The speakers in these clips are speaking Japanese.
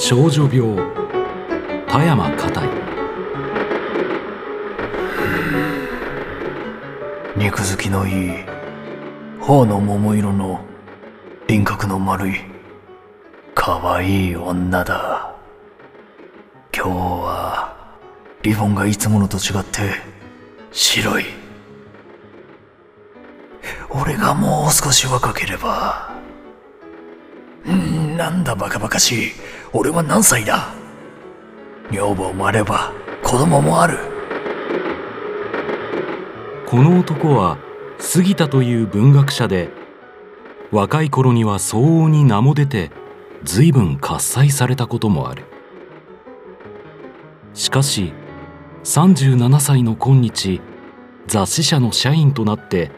少女病。田山硬い。肉付きのいい頬の桃色の輪郭の丸い可愛い女だ。今日はリボンがいつものと違って白い。俺がもう少し若ければんなんだバカバカしい。俺は何歳だ？女房もあれば子供もある。この男は杉田という文学者で若い頃には相応に名も出て随分喝采されたこともある。しかし37歳の今日雑誌社の社員となって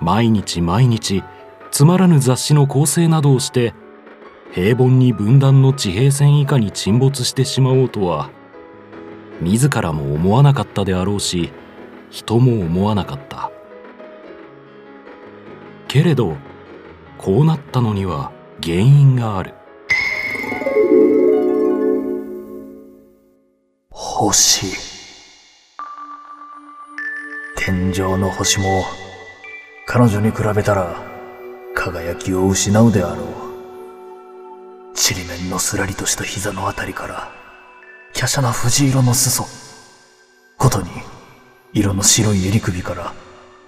毎日毎日つまらぬ雑誌の構成などをして平凡に分断の地平線以下に沈没してしまおうとは自らも思わなかったであろうし人も思わなかった。けれどこうなったのには原因がある。星。天井の星も彼女に比べたら輝きを失うであろう。ちりめんのすらりとした膝のあたりから華奢な藤色の裾ことに色の白い襟首から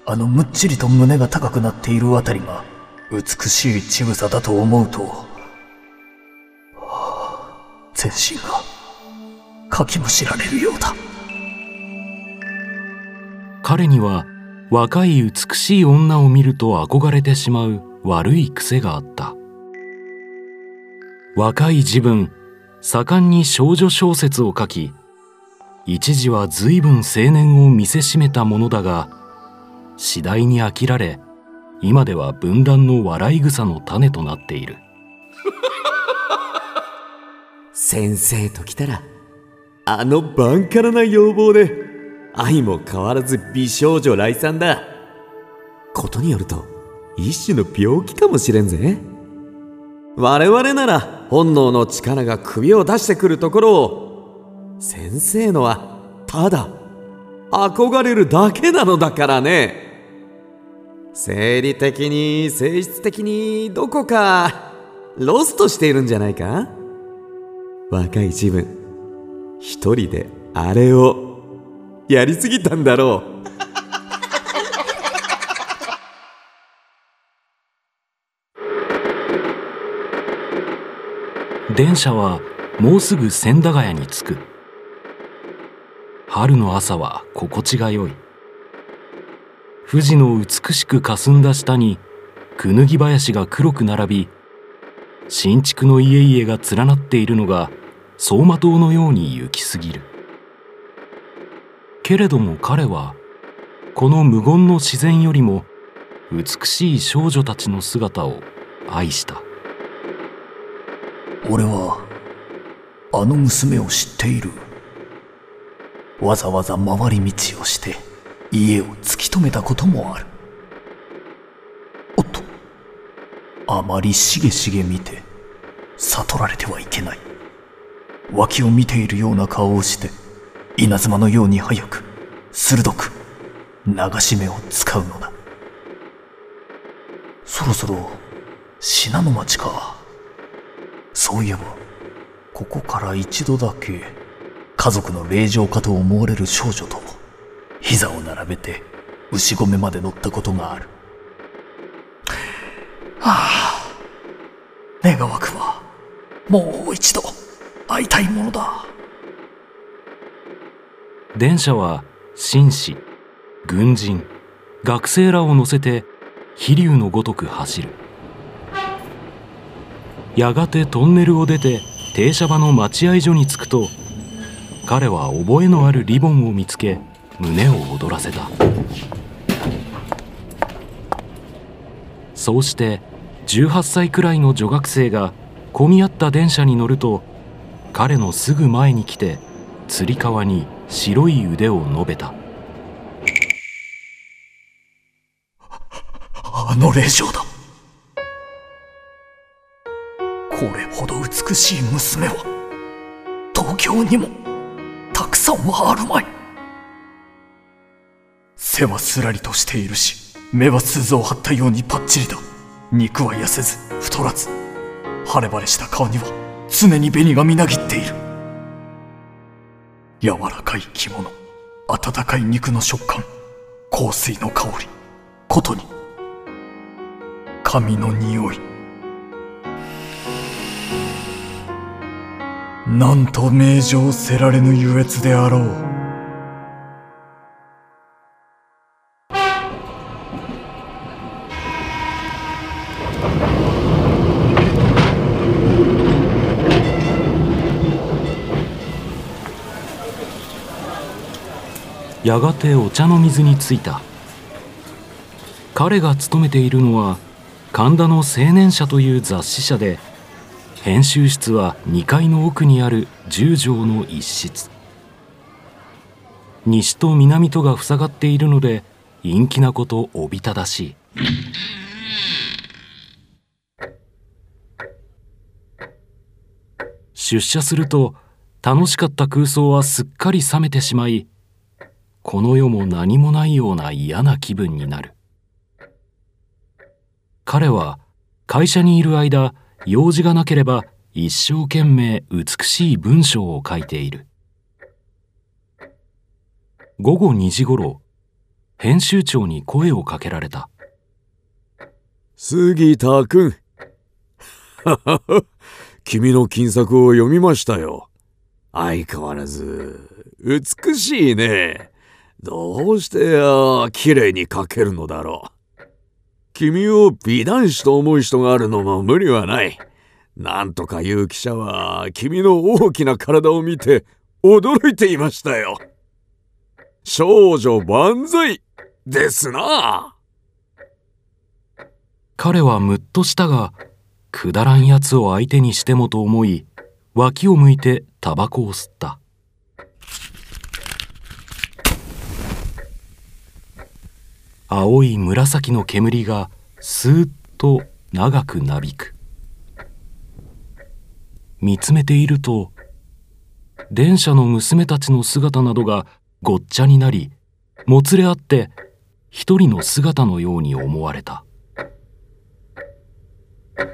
あのむっちりと胸が高くなっているあたりが美しい乳房だと思うと、はあ、全身がかきむしられるようだ。彼には若い美しい女を見ると憧れてしまう悪い癖があった。若い自分盛んに少女小説を書き一時は随分青年を見せしめたものだが次第に飽きられ今では分断の笑い草の種となっている。先生ときたらあのバンカラな要望で愛も変わらず美少女来産だ。ことによると一種の病気かもしれんぜ。我々なら本能の力が首を出してくるところを先生のはただ憧れるだけなのだからね。生理的に性質的にどこかロストしているんじゃないか？若い自分一人であれをやりすぎたんだろう。電車はもうすぐ千駄ヶ谷に着く。春の朝は心地がよい。富士の美しく霞んだ下にクヌギ林が黒く並び新築の家々が連なっているのが走馬灯のように行き過ぎる。けれども彼はこの無言の自然よりも美しい少女たちの姿を愛した。俺はあの娘を知っている。わざわざ回り道をして家を突き止めたこともある。おっとあまりしげしげ見て悟られてはいけない。脇を見ているような顔をして稲妻のように速く鋭く流し目を使うのだ。そろそろ信濃町か。そういえばここから一度だけ家族の霊場かと思われる少女と膝を並べて牛込まで乗ったことがある。はあ願わくはもう一度会いたいものだ。電車は紳士軍人学生らを乗せて飛竜のごとく走る。やがてトンネルを出て停車場の待合所に着くと彼は覚えのあるリボンを見つけ胸を躍らせた。そうして18歳くらいの女学生が混み合った電車に乗ると彼のすぐ前に来てつり革に白い腕を述べた。あの霊場だ。これほど美しい娘は東京にもたくさんはあるまい。背はすらりとしているし目は鈴を張ったようにパッチリだ。肉は痩せず太らず。晴れ晴れした顔には常に紅がみなぎっている。柔らかい着物温かい肉の食感香水の香りことに。髪の匂いなんと名状せられぬ優越であろう。やがてお茶の水に着いた。彼が勤めているのは神田の青年社という雑誌社で編集室は2階の奥にある10畳の一室。西と南とが塞がっているので陰気なことおびただしい。出社すると楽しかった空想はすっかり冷めてしまいこの世も何もないような嫌な気分になる。彼は会社にいる間用事がなければ一生懸命美しい文章を書いている。午後2時ごろ編集長に声をかけられた。杉田君 君の金作を読みましたよ。相変わらず美しいね。どうしてあ綺麗に描けるのだろう。君を美男子と思う人があるのも無理はない。なんとかいう記者は君の大きな体を見て驚いていましたよ。少女万歳ですな。彼はむっとしたが、くだらんやつを相手にしてもと思い、脇を向いてタバコを吸った。青い紫の煙がスーッと長くなびく。見つめていると電車の娘たちの姿などがごっちゃになりもつれ合って一人の姿のように思われた。は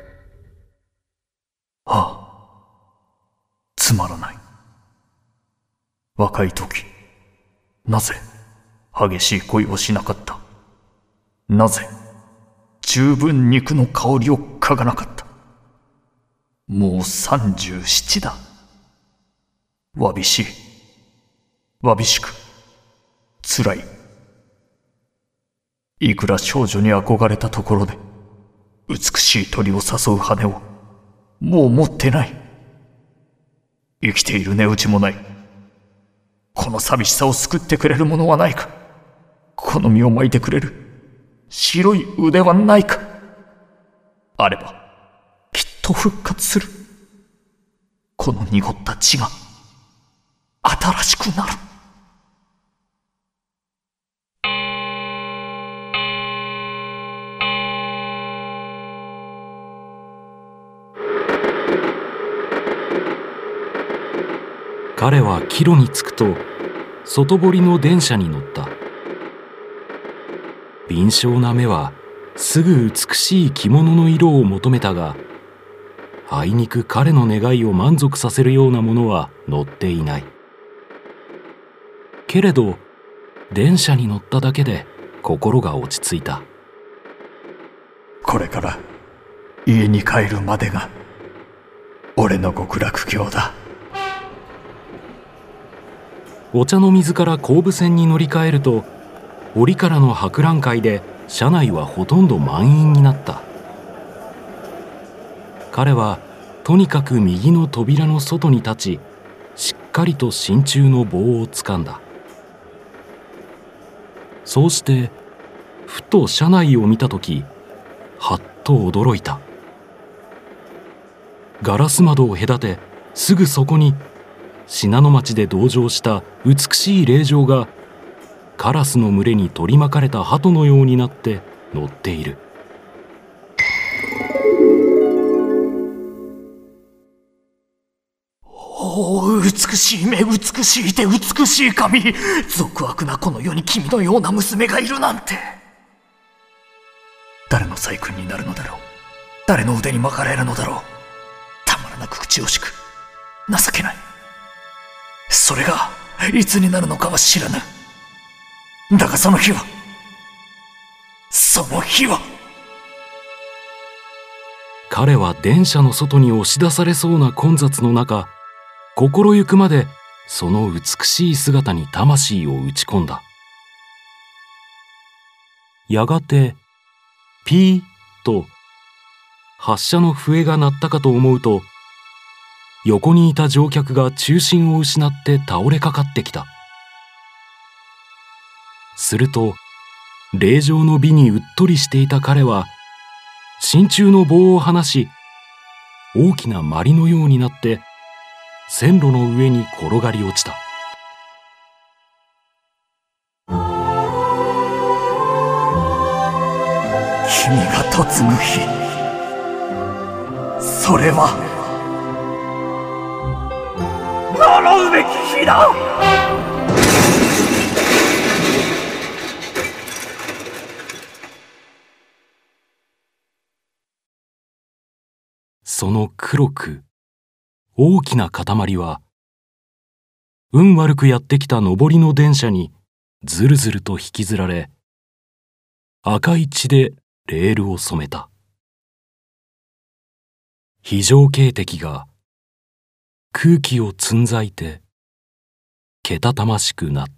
あつまらない。若い時なぜ激しい恋をしなかった？なぜ十分肉の香りを嗅がなかった？もう三十七だ。わびしい。わびしく。辛い。いくら少女に憧れたところで、美しい鳥を誘う羽を、もう持ってない。生きている値打ちもない。この寂しさを救ってくれるものはないか。この身を巻いてくれる。白い腕はないかあれば、きっと復活する。この濁った血が、新しくなる。彼は帰路に着くと外堀の電車に乗った敏捷な目はすぐ美しい着物の色を求めたがあいにく彼の願いを満足させるようなものは乗っていない。けれど電車に乗っただけで心が落ち着いた。これから家に帰るまでが俺の極楽境だ。お茶の水から後部線に乗り換えると折からの博覧会で車内はほとんど満員になった。彼はとにかく右の扉の外に立ちしっかりと真鍮の棒をつかんだ。そうしてふと車内を見た時はっと驚いた。ガラス窓を隔てすぐそこに信濃町で同乗した美しい霊場がカラスの群れに取り巻かれた鳩のようになって乗っている。お美しい目美しい手美しい髪。俗悪なこの世に君のような娘がいるなんて。誰の細君になるのだろう。誰の腕に巻かれるのだろう。たまらなく口惜しく。情けない。それがいつになるのかは知らぬ。だがその日はその日は。彼は電車の外に押し出されそうな混雑の中心ゆくまでその美しい姿に魂を打ち込んだ。やがてピーと発車の笛が鳴ったかと思うと横にいた乗客が中心を失って倒れかかってきた。すると霊場の美にうっとりしていた彼は真鍮の棒を離し大きな鞠のようになって線路の上に転がり落ちた。君が嫁ぐ日それは呪うべき日だ。その黒く大きな塊は運悪くやってきた上りの電車にずるずると引きずられ赤い血でレールを染めた。非常警笛が空気をつんざいてけたたましくなった。